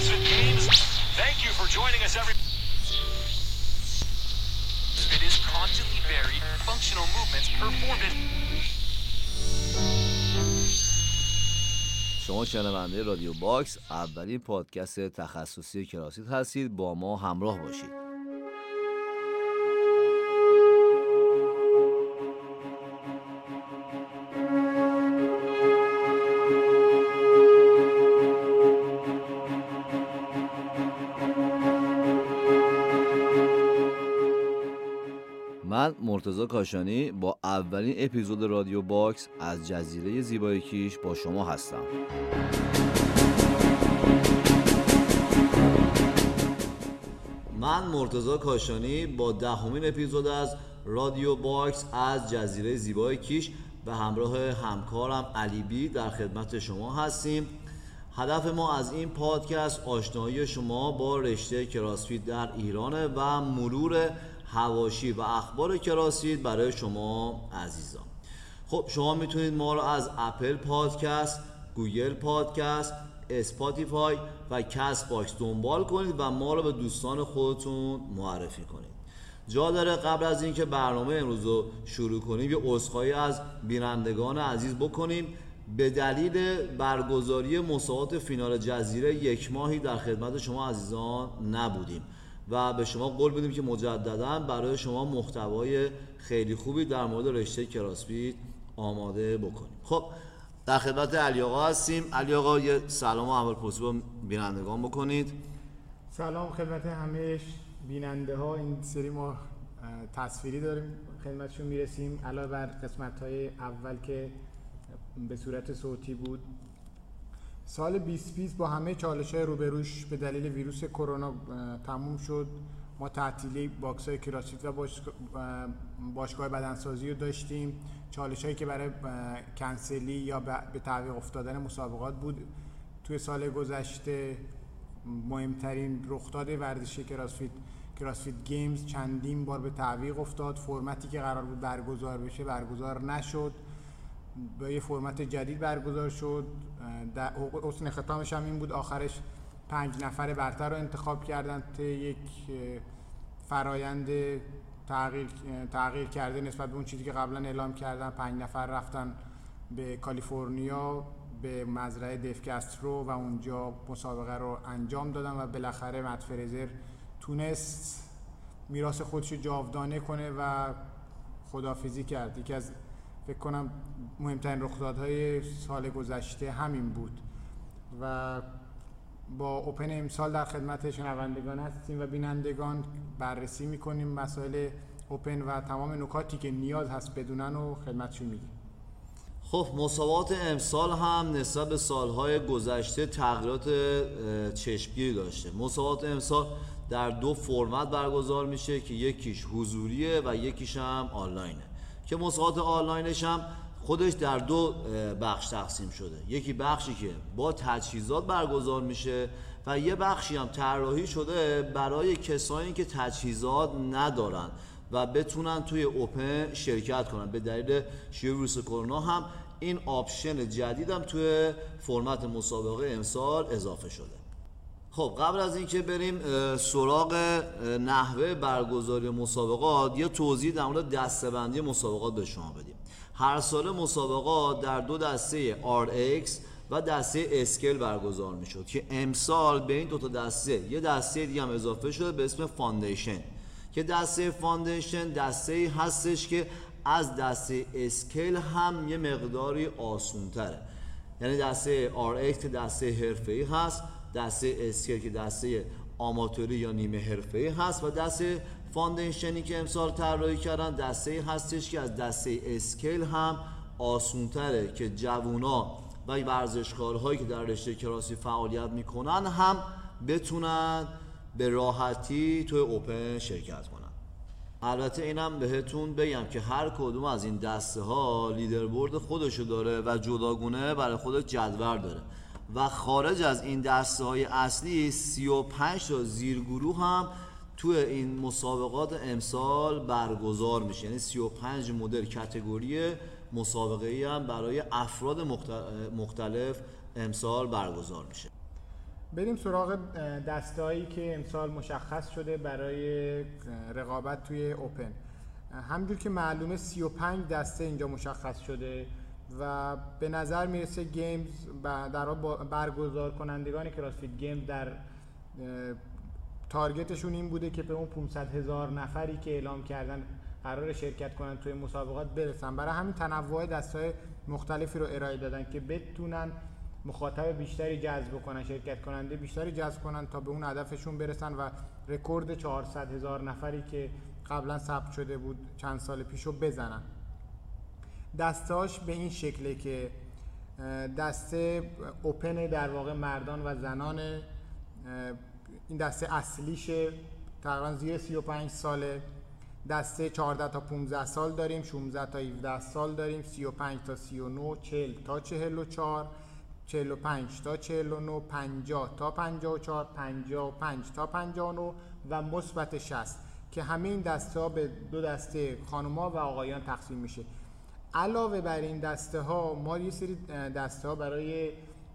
CrossFit Games. Thank you for joining us, every. It is constantly varied, functional movements performed شما شنونده رادیو باکس اولین پادکست تخصصی کراسیت هستید با ما همراه باشید مرتضی کاشانی با اولین اپیزود رادیو باکس از جزیره زیبای کیش با شما هستم. من مرتضی کاشانی با دهمین اپیزود از رادیو باکس از جزیره زیبای کیش به همراه همکارم علی بی در خدمت شما هستیم. هدف ما از این پادکست آشنایی شما با رشته CrossFit در ایرانه و مرور حواشی و اخبار CrossFit برای شما عزیزان. خب شما می‌تونید ما رو از Apple Podcast Google Podcast Spotify و Castbox دنبال کنید و ما رو به دوستان خودتون معرفی کنید. جا داره قبل از اینکه برنامه امروز رو شروع کنیم یه عذرخواهی از بینندگان عزیز بکنیم. به دلیل برگزاری مسابقات فینال جزیره یک ماهی در خدمت شما عزیزان نبودیم. و به شما قول بدیم که مجددا برای شما محتوای خیلی خوبی در مورد رشته کراسفیت آماده بکنیم. خب در خدمت علی آقا هستیم. علی آقا یه سلام و اول پرسی با بینندگان بکنید. سلام خدمت همه بیننده ها این سری ما تصویری داریم خدمتشون می‌رسیم. علاوه بر قسمت های اول که به صورت صوتی بود سال 2020 با همه چالش های روبروش به دلیل ویروس کرونا تموم شد. ما تعطیلی box های CrossFit و باش- اه، باشگاه بدنسازی رو داشتیم. چالش هایی که برای کنسلی یا به تعویق افتادن مسابقات بود. توی سال گذشته مهمترین رخداد ورزشی CrossFit CrossFit Games چندین بار به تعویق افتاد. فرمتی که قرار بود برگزار بشه برگزار نشد. با یه فرمت جدید برگزار شد. در حسن ختامش هم این بود. آخرش پنج نفر برتر رو انتخاب کردن. تا یک فرایند تغییر, تغییر کرده نسبت به اون چیزی که قبلا اعلام کردن. پنج نفر رفتن به کالیفرنیا به مزرعه دفکسترو و اونجا مسابقه رو انجام دادن و بالاخره مت فرزر تونست میراث خودش رو جاودانه کنه و خدافزی کرد. یکی از فکر کنم مهمترین رخدادهای سال گذشته همین بود و با اوپن امسال در خدمت شنوندگان هستیم و بینندگان بررسی می‌کنیم مسائل اوپن و تمام نکاتی که نیاز هست بدونن و خدمتشون میدیم خب مسابقات امسال هم نسبت به سالهای گذشته تغییرات چشمگیری داشته. مسابقات امسال در دو فرمت برگزار میشه که یکیش حضوریه و یکیش هم آنلاینه. که مسابقات آنلاینش هم خودش در دو بخش تقسیم شده. یکی بخشی که با تجهیزات برگزار میشه و یه بخشی هم طراحی شده برای کسانی که تجهیزات ندارن و بتونن توی Open شرکت کنن. به دلیل شیوع ویروس کرونا هم این option جدید هم توی فرمت مسابقه امسال اضافه شده. خب قبل از اینکه بریم سراغ نحوه برگزاری مسابقات یه توضیح در مورد دسته‌بندی مسابقات به شما بدیم. هر سال مسابقات در دو دسته RX و دسته scale برگزار می‌شد که امسال به این دو تا دسته یه دسته دیگه هم اضافه شده به اسم foundation. که دسته foundation دسته هستش که از دسته scale هم یه مقداری آسون تره یعنی دسته RX که دسته حرفه‌ای هست دسته scale که دسته آماتوری یا نیمه حرفه‌ای هست و دسته foundation ی که امسال طراحی کردن دسته هستش که از دسته scale هم آسون تره که جوونا و ورزشکارهایی که در رشته CrossFit فعالیت می‌کنن هم بتونن به راحتی توی Open شرکت کنن. البته اینم بهتون بگم که هر کدوم از این دسته ها leaderboard خودشو داره و جداگونه برای خودش جدول داره. و خارج از این دسته های اصلی 35 تا زیرگروه هم توی این مسابقات امسال برگزار میشه. یعنی 35 مدل کتگوری مسابقه ای هم برای افراد مخت- مختلف امسال برگزار میشه. بریم سراغ دستهایی که امسال مشخص شده برای رقابت توی اوپن. همجور که معلومه 35 دسته اینجا مشخص شده. و به نظر می‌رسه Games در برگزار کنندگان CrossFit Games در target شون این بوده که به اون 500 هزار نفری که اعلام کردن قرار شرکت کنن توی مسابقات برسن. برای همین تنوع دسته‌های مختلفی رو ارائه دادن که بتونن مخاطب بیشتری جذب کنن شرکت کننده بیشتری جذب کنن تا به اون هدفشون برسن و رکورد 400 هزار نفری که قبلا ثبت شده بود چند سال پیش رو بزنن. دستاش به این شکله که دسته اوپن در واقع مردان و زنان این دسته اصلیشه. تقریبا زیر 35 ساله. دسته 14 تا 15 سال داریم 16 تا 17 سال داریم 35 تا 39 40 تا 44 45 تا 49 50 تا 54 55 تا 59 و مثبت 60 که همه این دسته ها به دو دسته خانوما و آقایان تقسیم میشه. علاوه بر این دسته ها ما یه سری دسته ها برای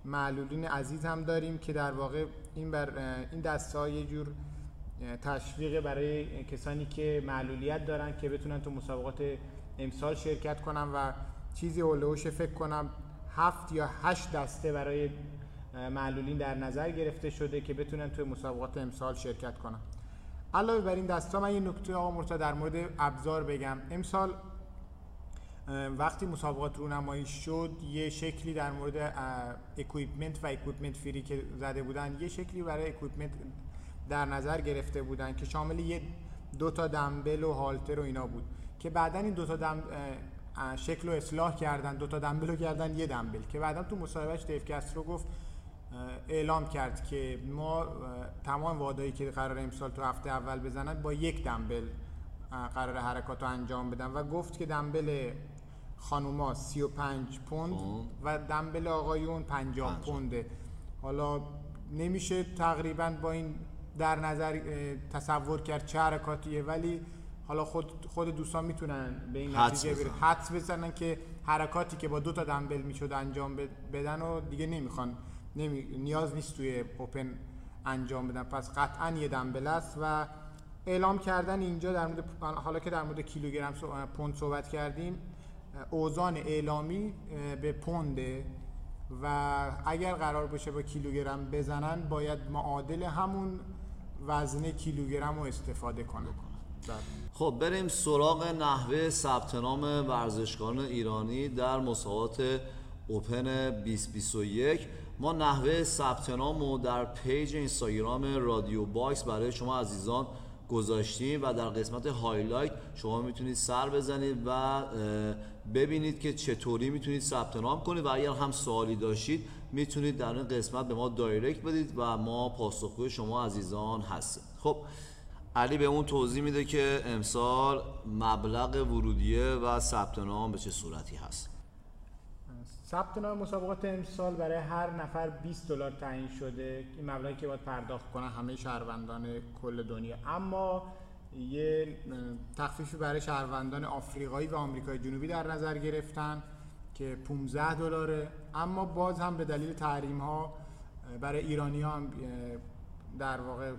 معلولین عزیز هم داریم که در واقع این بر این دسته ها یه جور تشویق برای کسانی که معلولیت دارن که بتونن تو مسابقات امسال شرکت کنن و چیزی اولوش فکر کنم هفت یا هشت دسته برای معلولین در نظر گرفته شده که بتونن توی مسابقات امسال شرکت کنن. علاوه بر این دسته‌ها من یه نکته آقا مرتضی در مورد ابزار بگم. امسال وقتی مسابقات رونمایی شد یه شکلی در مورد equipment و equipment free که زده بودن یه شکلی برای equipment در نظر گرفته بودن که شامل یه دو تا دمبل و هالتر و اینا بود. که بعدا این دو تا دم شکل رو اصلاح کردن دو تا دمبل رو کردن یه دمبل. که بعدا تو مصاحبه‌ش Dave رو گفت اعلام کرد که ما تمام وادایی که قرار امسال تو هفته اول بزنن با یک دمبل قرار حرکات رو انجام بدن. و گفت که دمبل خانوما 35 پوند و دمبل آقایون 50 پونده. حالا نمیشه تقریبا با این در نظر تصور کرد چه حرکاتیه ولی حالا خود خود دوستان می‌تونن به این نتیجه برسن حدس بزنن که حرکاتی که با دو تا دمبل می‌شد انجام بدن و دیگه نمی‌خوان نمی... نیاز نیست توی اوپن انجام بدن. پس قطعا یه دمبل است و اعلام کردن اینجا در مورد حالا که در مورد کیلوگرم پوند صحبت کردیم اوزان اعلامی به پونده و اگر قرار باشه با کیلوگرم بزنن باید معادل همون وزن کیلوگرم رو استفاده کنه. خب بریم سراغ نحوه ثبت نام ورزشکاران ایرانی در مسابقات Open 2021 ما نحوه ثبت نام رو در page اینستاگرام رادیو باکس برای شما عزیزان گذاشتیم و در قسمت highlight شما می‌تونید سر بزنید و ببینید که چطوری می‌تونید ثبت نام کنید و اگر هم سوالی داشتید می‌تونید در این قسمت به ما direct بدید و ما پاسخگوی شما عزیزان هستیم. خب علی بهمون توضیح میده که امسال مبلغ ورودیه و ثبت نام به چه صورتی هست. ثبت نام مسابقات امسال برای هر نفر 20 دلار تعیین شده. این مبلغی که باید پرداخت کنن همه شهروندان کل دنیا. اما یه تخفیفی برای شهروندان آفریقایی و آمریکای جنوبی در نظر گرفتن که 15 دلاره. اما باز هم به دلیل تحریم ها برای ایرانی ها هم در واقع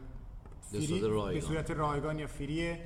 فری به صورت رایگان یا فریه.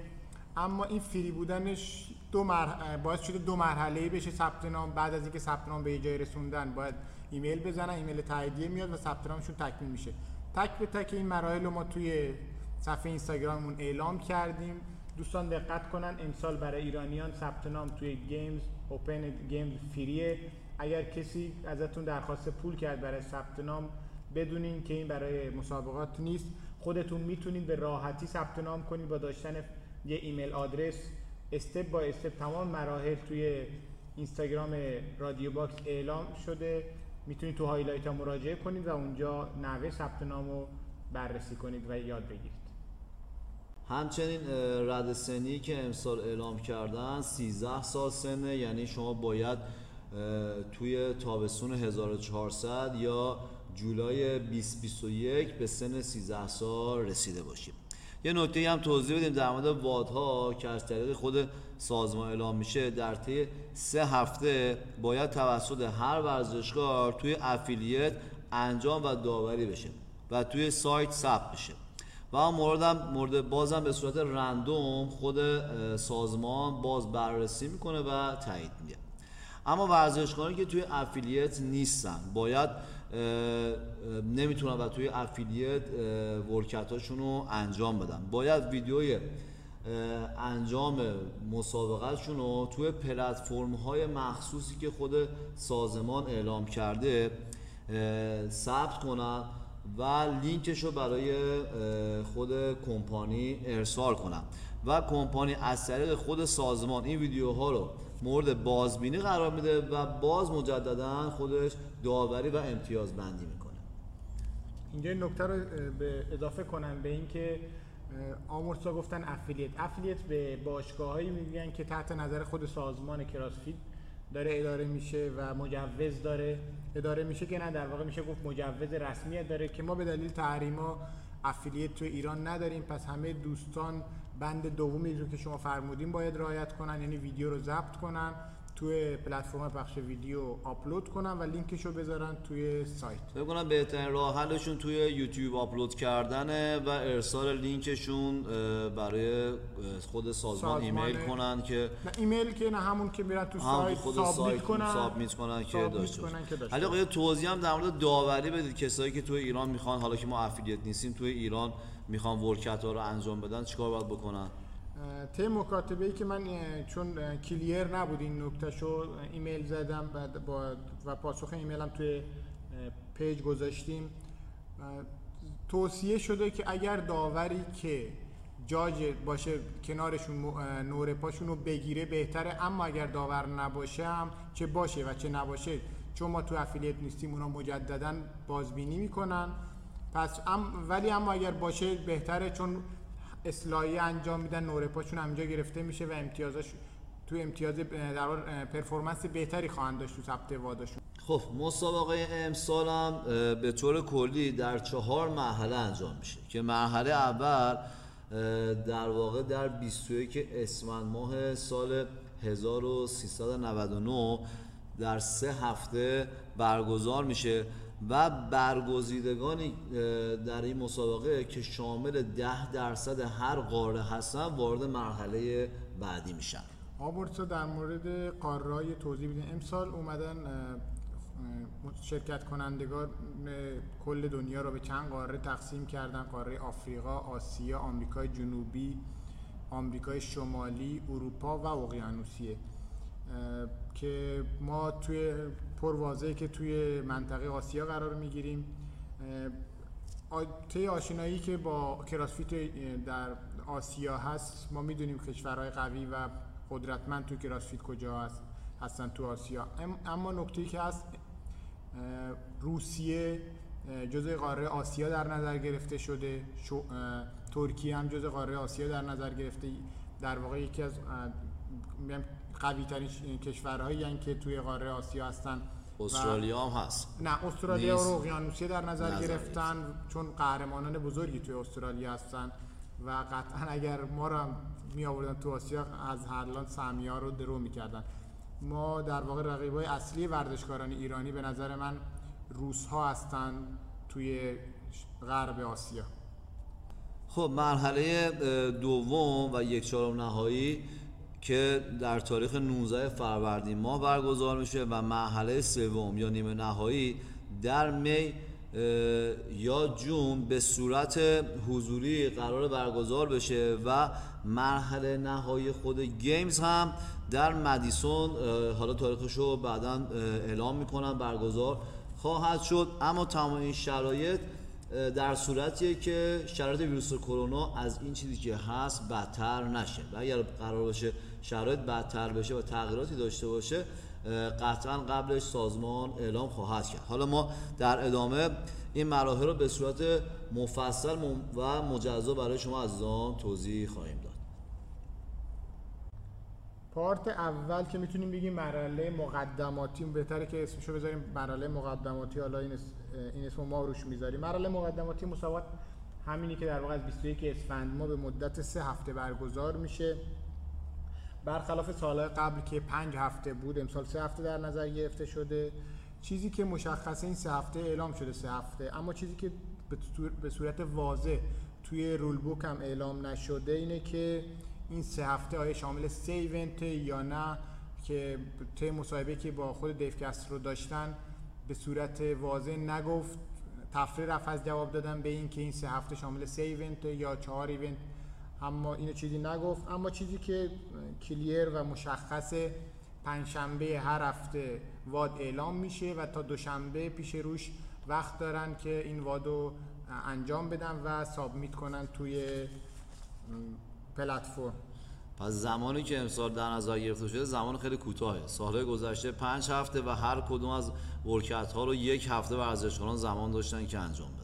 اما این فری بودنش دو مرحله باعث شده دو مرحله بشه ثبت نام. بعد از اینکه ثبت نام به جای رسوندن باید ایمیل بزنن ایمیل تاییدیه میاد و ثبت نامشون تکمیل میشه. تک به تک این مراحل رو ما توی صفحه اینستاگراممون اعلام کردیم. دوستان دقت کنن امسال برای ایرانیان ثبت نام توی Games Open Games free ه. اگر کسی ازتون درخواست پول کرد برای ثبت نام بدونین که این برای مسابقات نیست. خودتون می‌تونید به راحتی ثبت نام کنید با داشتن یه ایمیل آدرس. step by step تمام مراحل توی اینستاگرام رادیو باکس اعلام شده. می‌تونید تو highlight ها مراجعه کنید و اونجا نحوه ثبت نام رو بررسی کنید و یاد بگیرید. همچنین رده سنی که امسال اعلام کردن 13 سال سنه یعنی شما باید توی تابستون 1400 یا جولای 2021 به سن 13 سال رسیده باشید یه نکته هم توضیح بدیم در مورد WOD ها که از طریق خود سازمان اعلام میشه. در طی سه هفته باید توسط هر ورزشکار توی افیلیت انجام و داوری بشه و توی سایت ثبت بشه. و موردم مورد بازم به صورت رندوم خود سازمان باز بررسی می‌کنه و تایید میده اما ورزشکارانی که توی افیلیت نیستن باید نمی‌تونن و توی افیلیت ورکت هاشون رو انجام بدن. باید ویدیوی انجام مسابقهشون رو توی پلتفرم های مخصوصی که خود سازمان اعلام کرده ثبت کنن و لینکش رو برای خود کمپانی ارسال کنن و کمپانی از طریق خود سازمان این ویدیوها رو مورد بازبینی قرار میده و باز مجددا خودش داوری و امتیاز بندی می‌کنه. اینجا این نکته رو به اضافه کنم به اینکه آمورسا گفتن affiliate affiliate به باشگاه‌هایی میگن که تحت نظر خود سازمان CrossFit داره اداره میشه و مجوز داره. اداره میشه که نه در واقع میشه گفت مجوز رسمیت داره که ما به دلیل تحریما affiliate تو ایران نداریم. پس همه دوستان بند دومی رو که شما فرمودین باید رعایت کنن یعنی ویدیو رو ضبط کنن. توی پلتفرم پخش ویدیو آپلود کنن و لینکش رو بذارن توی سایت. فکر کنم بهترین راه حلشون توی یوتیوب آپلود کردنه و ارسال لینکشون برای خود سازمان سازمان- ایمیل کنن که نه ایمیل که نه همون که میرن تو سایت خود submit سایت کنن. submit کنن که داشته کنن باشن که داشته علی آقا یه توضیح هم در مورد داوری بدید. کسایی که توی ایران می‌خوان حالا که ما affiliate نیستیم توی ایران می‌خوان workout ها رو انجام بدن چیکار باید بکنن؟ طی مکاتبه ای که من چون clear نبود این نکته شو ایمیل زدم بعد با و پاسخ ایمیلم توی پیج گذاشتیم. توصیه شده که اگر داوری که جاج باشه کنارشون م- اه، no rep هاشون رو بگیره بهتره اما اگر داور نباشه هم چه باشه و چه نباشه چون ما تو affiliate نیستیم اونا مجددا بازبینی می‌کنن. پس ام ولی اما اگر باشه بهتره چون اصلاحی انجام میدن no rep هاشون همینجا گرفته میشه و امتیازش تو امتیاز در پرفورمنس بهتری خواهند داشت تو ثبت واداشون. خب مسابقه امسال هم به طور کلی در چهار مرحله انجام میشه که مرحله اول در واقع در 21 اسفند ماه سال 1399 در سه هفته برگزار میشه. و برگزیدگانی در این مسابقه که شامل ده درصد هر قاره هستن وارد مرحله بعدی میشن. آبورسا در مورد قاره‌های توضیح بدین. امسال اومدن شرکت کنندگان کل دنیا رو به چند قاره تقسیم کردن. قاره آفریقا، آسیا، آمریکای جنوبی، آمریکای شمالی، اروپا و اقیانوسیه. که ما توی پر واضحه که توی منطقه آسیا قرار می‌گیریم. طی آشنایی که با کراسفیت در آسیا هست ما می‌دونیم کشورهای قوی و قدرتمند تو کراسفیت کجا هست هستن تو آسیا. ام- اما نکته که هست روسیه جزء قاره آسیا در نظر گرفته شده. ترکیه هم جزء قاره آسیا در نظر گرفته. در واقع یکی از قوی ترین کشورهایی هستند که توی قاره آسیا هستن و- استرالیا هم هست. نه استرالیا نیست. و اقیانوسیه در نظر نظر گرفتن چون قهرمانان بزرگی توی استرالیا هستن و قطعا اگر ما رو هم می آوردن تو آسیا از هرلان سهمیه رو درو می‌کردن. ما در واقع رقیبای اصلی ورزشکاران ایرانی به نظر من روس ها هستن توی غرب آسیا. خب مرحله دوم و یک چهارم نهایی. که در تاریخ 19 فروردین ماه برگزار میشه و مرحله سوم یا نیمه نهایی در می یا جون به صورت حضوری قرار برگزار بشه و مرحله نهایی خود گیمز هم در مدیسون حالا تاریخش رو بعدا اعلام می‌کنن برگزار خواهد شد. اما تمام این شرایط در صورتیه که شرایط ویروس کرونا از این چیزی که هست بدتر نشه و اگر قرار باشه شرایط بدتر بشه و تغییراتی داشته باشه قطعا قبلش سازمان اعلام خواهد کرد. حالا ما در ادامه این مراحل رو به صورت مفصل و مجزا برای شما عزیزان توضیح خواهیم داد. پارت اول که می‌تونیم بگیم مرحله مقدماتی بهتره که اسمشو بذاریم مرحله مقدماتی. حالا این. این اسمو ما روش می‌ذاریم. مرحله مقدماتی مسابقات همینی که در واقع از 21 اسفند ما به مدت سه هفته برگزار میشه. برخلاف سالهای قبل که پنج هفته بود امسال سه هفته در نظر گرفته شده. چیزی که مشخصه این سه هفته اعلام شده سه هفته. اما چیزی که به صور- به صورت واضح توی rulebook هم اعلام نشده اینه که این سه هفته آیا شامل سه event یا نه که طی مصاحبه که با خود دیو کسترو داشتن به صورت واضح نگفت. طفره رفت از جواب دادن به این که این سه هفته شامل سه event یا چهار event اما اینو چیزی نگفت. اما چیزی که کلیر و مشخص پنجشنبه هر هفته واد اعلام میشه و تا دوشنبه پیش روش وقت دارن که این وادو انجام بدن و سابمیت کنن توی پلتفرم. پس زمانی که امسال در نظر گرفته شده زمان خیلی کوتاهه. سالهای گذشته پنج هفته و هر کدوم از ورکت ها رو یک هفته ورزشکاران زمان داشتن که انجام بدن.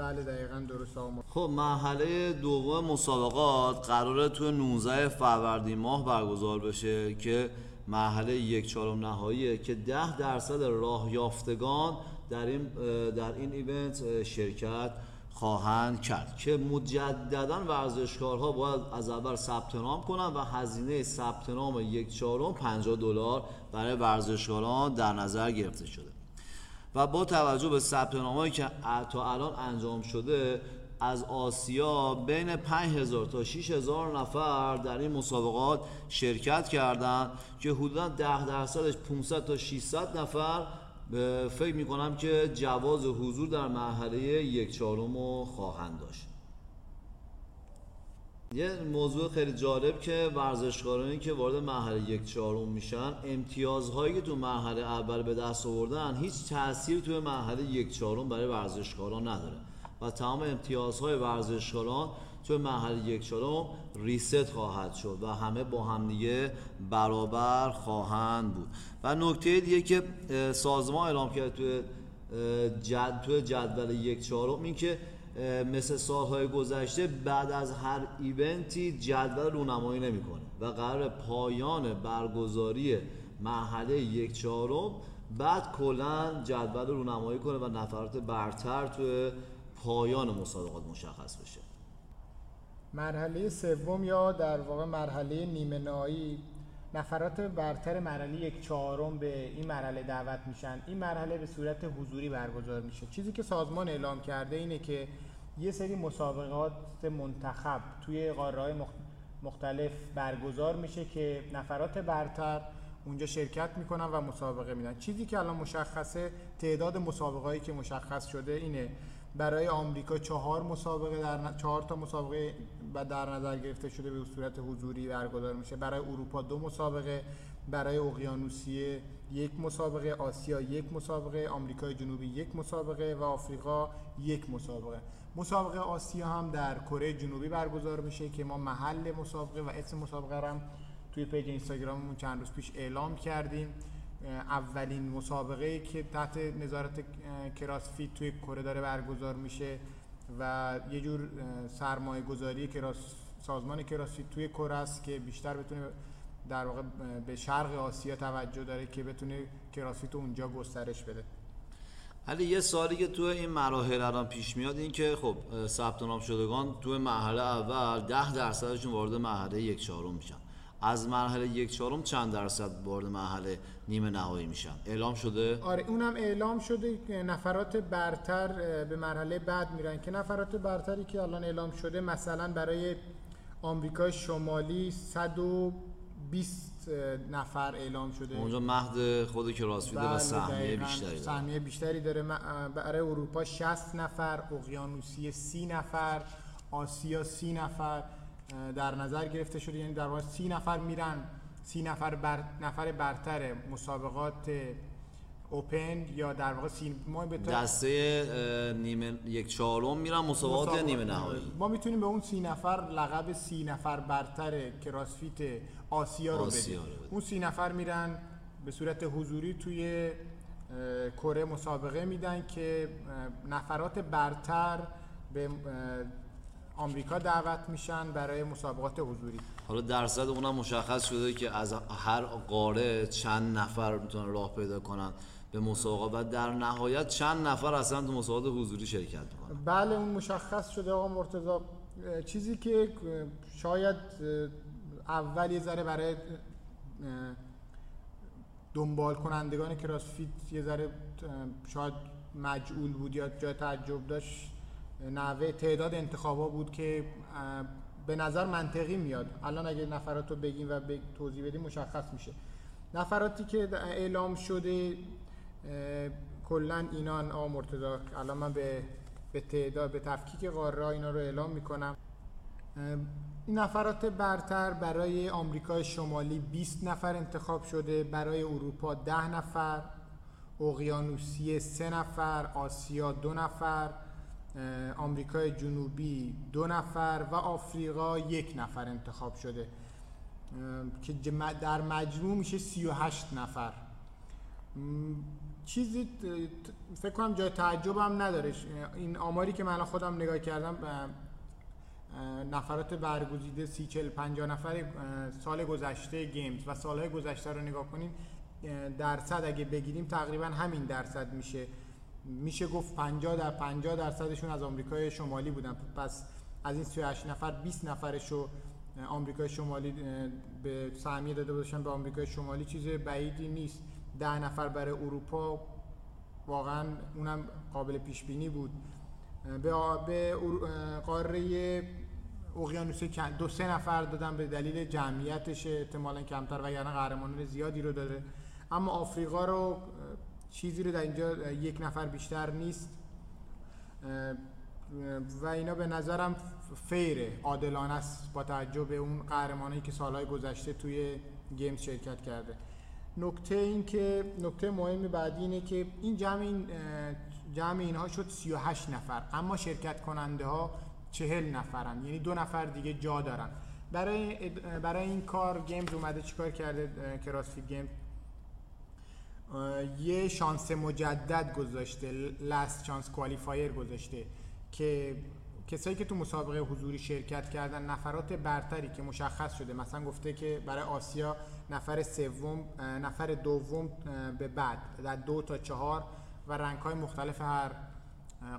بله دقیقا درست آقا. خب مرحله دوم مسابقات قراره تو 19 فروردین ماه برگزار بشه که مرحله یک چهارم نهاییه که 10 درصد راه یافتگان در این در این ایونت شرکت خواهند کرد که مجددا ورزشکارها باید از اول ثبت نام کنن و هزینه ثبت نام یک چهارم 50 دلار برای ورزشکاران در نظر گرفته شده. و با توجه به ثبت نامه‌ای که تا الان انجام شده از آسیا بین 5000 تا 6000 نفر در این مسابقات شرکت کردند که حدودا 10 درصدش 500 تا 600 نفر فکر می‌کنم که جواز حضور در مرحله یک چهارم خواهند داشت. یه موضوع خیلی جالب که ورزشکارانی که وارد مرحله یک چهارم میشن امتیازهایی که تو مرحله اول به دست آوردن هیچ تأثیر توی مرحله یک چهارم برای ورزشکاران نداره. و تمام امتیازهای ورزشکاران توی مرحله یک چهارم ریست خواهد شد و همه با همدیگه برابر خواهند بود. و نکته دیگه که سازمان اعلام کرد توی جد توی جدول یک چهارم این که مثل سالهای گذشته بعد از هر ایونتی جدول رونمایی نمی‌کنه و قرار پایان برگزاری مرحله یک چهارم بعد کلا جدول رونمایی کنه و نفرات برتر توی پایان مسابقات مشخص بشه. مرحله سوم یا در واقع مرحله نیمه نهایی؟ نفرات برتر مرحله یک چهارم به این مرحله دعوت میشن. این مرحله به صورت حضوری برگزار میشه. چیزی که سازمان اعلام کرده اینه که یه سری مسابقات منتخب توی قاره مختلف برگزار میشه که نفرات برتر اونجا شرکت می‌کنن و مسابقه میدن. چیزی که الان مشخصه تعداد مسابقه که مشخص شده اینه. برای آمریکا چهار مسابقه در ن- چهار تا مسابقه و در نظر گرفته شده به صورت حضوری برگزار میشه. برای اروپا دو مسابقه برای اقیانوسیه یک مسابقه آسیا یک مسابقه آمریکای جنوبی یک مسابقه و آفریقا یک مسابقه. مسابقه آسیا هم در کره جنوبی برگزار میشه که ما محل مسابقه و اسم مسابقه هم توی پیج اینستاگراممون چند روز پیش اعلام کردیم. اولین مسابقه که تحت نظارت کراسفیت توی کره داره برگزار میشه و یه جور سرمایه گذاری کراس سازمان کراسفیت توی کره است که بیشتر بتونه در واقع به شرق آسیا توجه داره که بتونه کراسفیت اونجا گسترش بده. ولی یه سوالی که تو این مراحل الان پیش میاد این که خب ثبت نام شدگان تو مرحله اول 10 درصدشون وارد مرحله یک چهارم میشن. از مرحله یک چهارم چند درصد وارد مرحله نیمه نهایی میشن؟ اعلام شده؟ آره اونم اعلام شده که نفرات برتر به مرحله بعد میرن. که نفرات برتری که الان اعلام شده مثلا برای آمریکای شمالی 120 نفر اعلام شده. اونجا مهد خود کراسفیده و بله، سهمیه. بیشتری داره. سهمیه بیشتری داره. برای اروپا 60 نفر اقیانوسیه 30 نفر آسیا 30 نفر. در نظر گرفته شده یعنی در واقع 30 نفر میرن 30 نفر بر نفر برتر مسابقات اوپن یا در واقع سی ما به دسته نیمه یک چهارم میرن مسابقات مسابقات- نیمه نهایی. ما می‌تونیم به اون سی نفر لقب سی نفر برتر کراسفیت آسیا رو آسیا بدیم. اون سی نفر میرن به صورت حضوری توی کره مسابقه میدن که نفرات برتر به آمریکا دعوت میشن برای مسابقات حضوری. حالا درصد اونم مشخص شده که از هر قاره چند نفر می‌تونن راه پیدا کنن به مسابقه و در نهایت چند نفر اصلا تو مسابقات حضوری شرکت می‌کنن. بله اون مشخص شده آقا مرتضی. چیزی که شاید اول یه ذره برای دنبال کنندگان کراسفیت یه ذره شاید مجعول بود یا جای تعجب داشت. نحوه تعداد انتخابا بود که به نظر منطقی میاد. الان اگه نفرات رو بگیم و به توضیح بدیم مشخص میشه. نفراتی که اعلام شده کلا اینان آ مرتضی الان من به به تعداد به تفکیک قاره اینا رو اعلام می‌کنم. این نفرات برتر برای آمریکای شمالی 20 نفر انتخاب شده برای اروپا 10 نفر اقیانوسیه 3 نفر آسیا دو نفر. اه، آمریکای جنوبی دو نفر و آفریقا یک نفر انتخاب شده که در مجموع میشه 38 نفر. چیزی فکر کنم جای تعجب هم نداره این آماری که من خودم نگاه کردم نفرات برگزیده سی چل پنجاه نفر سال گذشته گیمز و سالهای گذشته رو نگاه کنیم درصد اگه بگیریم تقریبا همین درصد میشه. میشه گفت 50 در 50 درصدشون از آمریکای شمالی بودن. پس از این 38 نفر 20 نفرشو آمریکای شمالی به سهمیه داده باشن. به آمریکای شمالی چیز بعیدی نیست. 10 نفر برای اروپا واقعا اونم قابل پیش بینی بود به به قاره اقیانوس دو سه نفر دادن به دلیل جمعیتش احتمالا کمتر وگرنه قهرمانان زیادی رو داره. اما آفریقا رو چیزی رو در اینجا یک نفر بیشتر نیست. و اینا به نظرم فیره عادلانه است با توجه به اون قهرمانی که سالهای گذشته توی گیمز شرکت کرده. نکته این که نکته مهم بعدی اینه که این جمع این جمع اینها شد 38 نفر اما شرکت کننده ها 40 نفرن یعنی دو نفر دیگه جا دارن. برای برای این کار Games اومده چیکار کرده CrossFit Game اه، یه شانس مجدد گذاشته Last Chance Qualifier گذاشته که کسایی که تو مسابقه حضوری شرکت کردن نفرات برتری که مشخص شده مثلا گفته که برای آسیا نفر سوم نفر دوم به بعد در دو تا چهار و rank های مختلف هر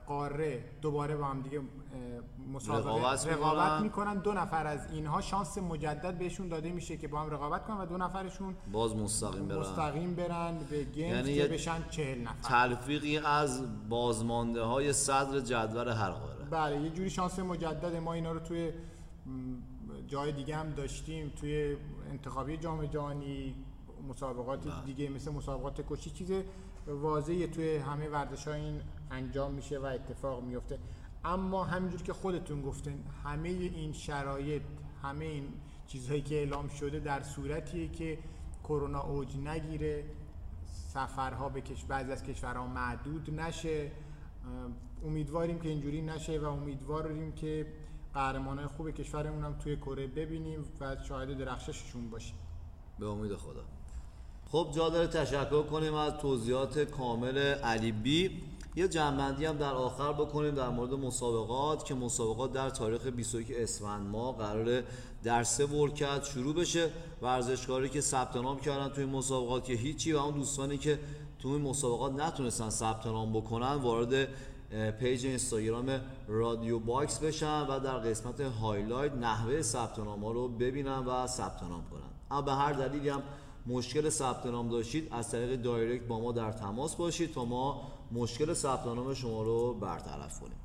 قاره دوباره با هم دیگه مسابقه رقابت رقابت می‌کنن. دو نفر از اینها شانس مجدد بهشون داده میشه که با هم رقابت کنن و دو نفرشون باز مستقیم برن. مستقیم برن به گیمز یعنی که بشن چهل نفر. تلفیقی از بازمانده های صدر جدول هر قاره. بله یه جوری شانس مجدد ما اینا رو توی جای دیگه هم داشتیم. توی انتخابی جام جهانی مسابقات دیگه مثل مسابقات کشی چیز واضحی توی همه ورزش این انجام میشه و اتفاق میفته. اما همینجور که خودتون گفتین همه این شرایط همه این چیزهایی که اعلام شده در صورتیه که کرونا اوج نگیره سفرها به کش... بعضی از کشورها معدود نشه. امیدواریم که اینجوری نشه و امیدواریم که قهرمانای خوب کشورمون هم توی کره ببینیم و شاهد درخشششون باشیم. به امید خدا. خب جا داره تشکر کنیم از توضیحات کامل علی بی. یه جمع‌بندی هم در آخر بکنیم در مورد مسابقات که مسابقات در تاریخ 21 اسفند ماه قراره در سه workout شروع بشه. ورزشکاری که ثبت نام کردن توی مسابقات که هیچی و اون دوستانی که توی مسابقات نتونستن ثبت نام بکنن وارد پیج اینستاگرام رادیو باکس بشن و در قسمت highlight نحوه ثبت نام ها رو ببینن و ثبت نام کنن. اما به هر دلیلی هم مشکل ثبت نام داشتید از طریق دایرکت با ما در تماس باشید تا ما مشکل ثبت نام شما رو برطرف کنیم.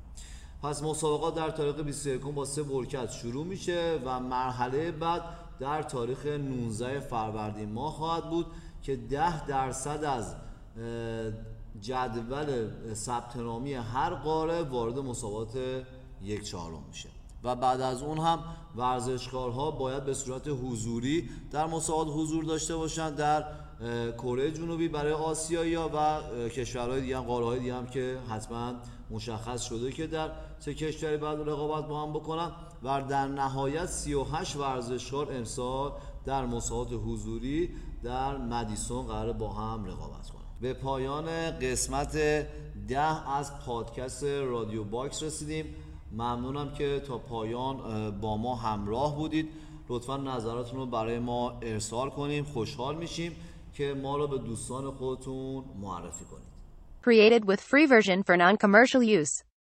پس مسابقات در تاریخ 21 با سه ورکت شروع میشه و مرحله بعد در تاریخ 19 فروردین ماه خواهد بود که 10 درصد از جدول ثبت نامی هر قاره وارد مسابقات یک چهارم میشه. و بعد از اون هم ورزشکارها باید به صورت حضوری در مسابقات حضور داشته باشند در کره جنوبی برای آسیایی و کشورهای دیگه هم قاره دیگه هم که حتما مشخص شده که در چه کشوری بعد رقابت با هم بکنن و در نهایت 38 ورزشکار امسال در مسابقات حضوری در مدیسون قرار با هم رقابت کنند به پایان قسمت ده از پادکست رادیو باکس رسیدیم. ممنونم که تا پایان با ما همراه بودید. لطفا نظراتتون رو برای ما ارسال کنیم. خوشحال میشیم. که ما رو به دوستان خودتون معرفی کنید Created with free version for non-commercial use.